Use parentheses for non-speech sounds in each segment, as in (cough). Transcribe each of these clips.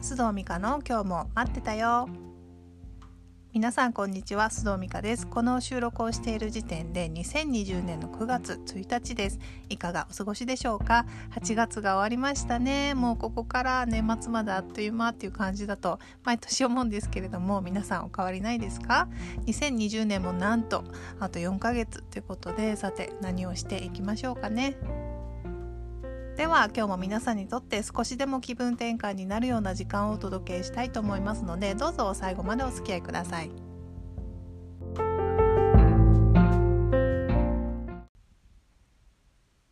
須藤美香の今日も待ってたよ。皆さんこんにちは須藤美香です。この収録をしている時点で2020年の9月1日です。いかがお過ごしでしょうか？8月が終わりましたね。もうここから年末まであっという間っていう感じだと毎年思うんですけれども皆さんお変わりないですか？2020年もなんとあと4ヶ月ということでさて何をしていきましょうかね。では今日も皆さんにとって少しでも気分転換になるような時間をお届けしたいと思いますのでどうぞ最後までお付き合いください。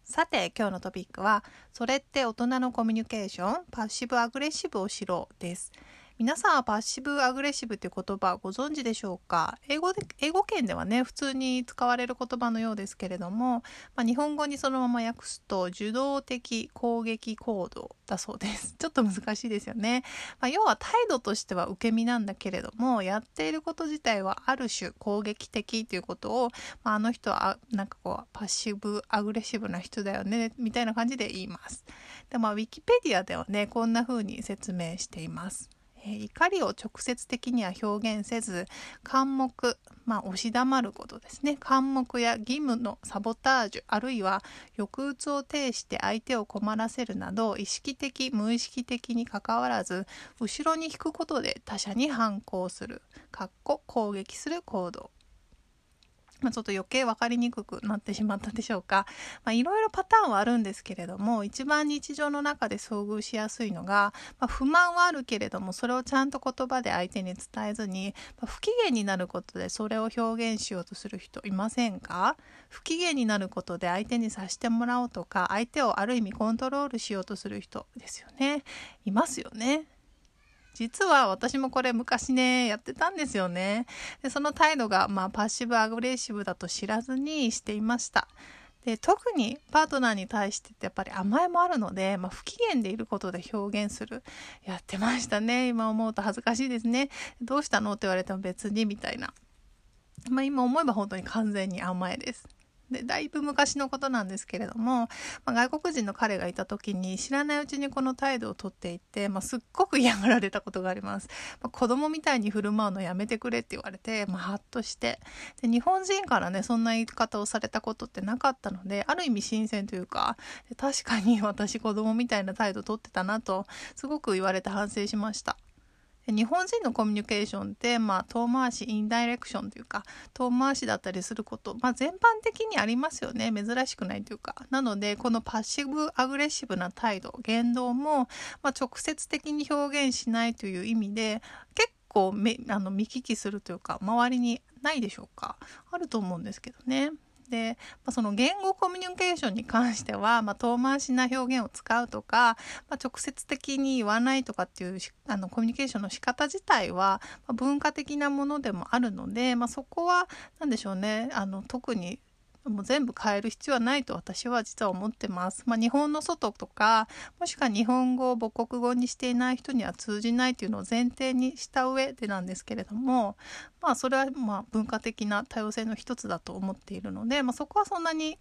さて今日のトピックは「それって大人のコミュニケーション？パッシブアグレッシブをしろ」です。皆さんはパッシブアグレッシブっていう言葉ご存知でしょうか？英語で英語圏ではね普通に使われる言葉のようですけれども、まあ、日本語にそのまま訳すと受動的攻撃行動だそうです。(laughs) ちょっと難しいですよね、まあ、要は態度としては受け身なんだけれどもやっていること自体はある種攻撃的ということを、まあ、あの人はなんかこうパッシブアグレッシブな人だよねみたいな感じで言います。でまあウィキペディアではねこんな風に説明しています。怒りを直接的には表現せず監目まあ押し黙ることですね。監目や義務のサボタージュあるいは抑うつを呈して相手を困らせるなど意識的無意識的にかかわらず後ろに引くことで他者に反抗するかっこ攻撃する行動。まあ、ちょっと余計分かりにくくなってしまったでしょうか。(laughs) まあ、いろいろパターンはあるんですけれども、一番日常の中で遭遇しやすいのが、まあ、不満はあるけれども、それをちゃんと言葉で相手に伝えずに、ま不機嫌になることでそれを表現しようとする人いませんか？不機嫌になることで相手にさしてもらおうとか、相手をある意味コントロールしようとする人ですよね。いますよね。実は私もこれ昔ね、やってたんですよね。でその態度が、まあ、パッシブアグレッシブだと知らずにしていました。で特にパートナーに対してってやっぱり甘えもあるので、まあ、不機嫌でいることで表現する。やってましたね。今思うと恥ずかしいですね。どうしたの？って言われても別にみたいな、まあ、今思えば本当に完全に甘えです。でだいぶ昔のことなんですけれども、まあ、外国人の彼がいた時に知らないうちにこの態度をとっていて、まあ、すっごく嫌がられたことがあります、まあ、子供みたいに振る舞うのやめてくれって言われて、まあ、ハッとして。で日本人からねそんな言い方をされたことってなかったのである意味新鮮というか確かに私子供みたいな態度とってたなとすごく言われて反省しました。日本人のコミュニケーションって、まあ、遠回しインダイレクションというか遠回しだったりすること、まあ、全般的にありますよね。珍しくないというか。なのでこのパッシブアグレッシブな態度言動も、まあ、直接的に表現しないという意味で結構めあの見聞きするというか周りにないでしょうか。あると思うんですけどね。で、まあ、その言語コミュニケーションに関しては、まあ、遠回しな表現を使うとか、まあ、直接的に言わないとかっていうあのコミュニケーションの仕方自体は、ま文化的なものでもあるので、まあ、そこは何でしょうねあの特にもう全部変える必要はないと私は実は思ってます。まあ、日本の外とかもしくは日本語を母国語にしていない人には通じないというのを前提にした上でなんですけれどもまあそれはま文化的な多様性の一つだと思っているので、まあ、そこはそんなに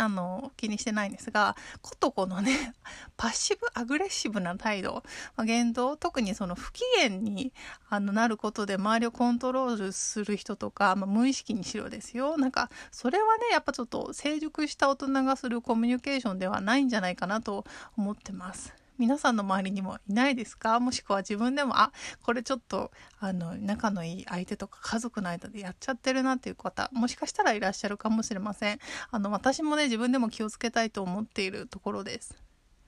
あの気にしてないんですがことこのね (laughs) パッシブアグレッシブな態度、ま、言動特にその不機嫌にあのなることで周りをコントロールする人とか、まあ、無意識にしろですよなんかそれはねやっぱちょっと成熟した大人がするコミュニケーションではないんじゃないかなと思ってます。皆さんの周りにもいないですか？もしくは自分でもあこれちょっとあの仲のいい相手とか家族の間でやっちゃってるなっていう方もしかしたらいらっしゃるかもしれません。あの私もね自分でも気をつけたいと思っているところです。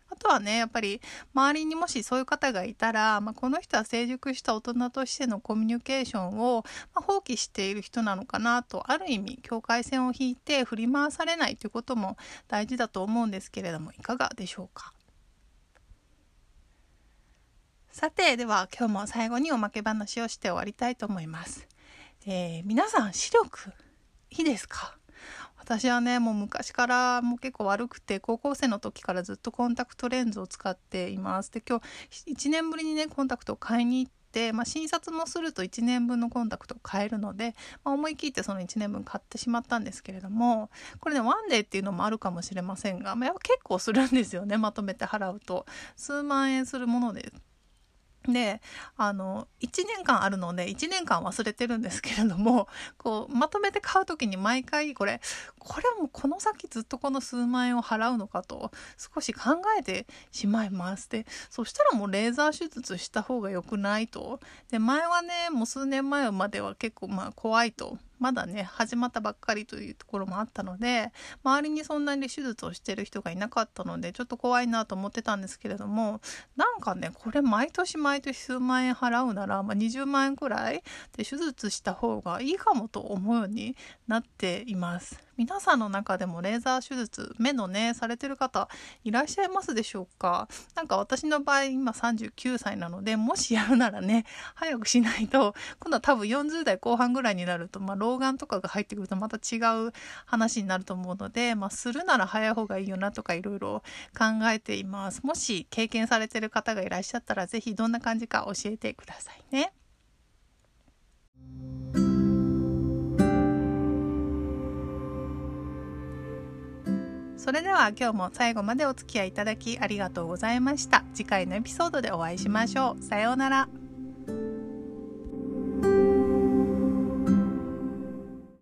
あとはねやっぱり周りにもしそういう方がいたら、まあ、この人は成熟した大人としてのコミュニケーションを、まあ、放棄している人なのかなとある意味境界線を引いて振り回されないということも大事だと思うんですけれどもいかがでしょうか？さてでは今日も最後におまけ話をして終わりたいと思います、えー、皆さん視力いいですか？私はねもう昔からもう結構悪くて高校生の時からずっとコンタクトレンズを使っています。で今日1年ぶりにねコンタクトを買いに行ってまあ、診察もすると1年分のコンタクトを買えるので、まあ、思い切ってその1年分買ってしまったんですけれどもこれねワンデーっていうのもあるかもしれませんが、まあ、結構するんですよねまとめて払うと。数万円するものでであの1年間あるので1年間忘れてるんですけれども (laughs) こうまとめて買う時に毎回これこれはもうこの先ずっとこの数万円を払うのかと少し考えてしまいますでそしたらもうレーザー手術した方が良くないと。で前はねもう数年前までは結構まあ怖いとまだね始まったばっかりというところもあったので周りにそんなに手術をしてる人がいなかったのでちょっと怖いなと思ってたんですけれどもなんかねこれ毎年毎年数万円払うなら、まあ、20万円くらいで手術した方がいいかもと思うようになっています。皆さんの中でもレーザー手術目のねされてる方いらっしゃいますでしょうか？なんか私の場合今39歳なのでもしやるならね (laughs) 早くしないと今度は多分40代後半ぐらいになると、まあ、老眼とかが入ってくるとまた違う話になると思うので、まあ、するなら早い方がいいよなとかいろいろ考えていますもし経験されてる方がいらっしゃったら是非どんな感じか教えてくださいね。それでは今日も最後までお付き合いいただきありがとうございました。次回のエピソードでお会いしましょう。さようなら。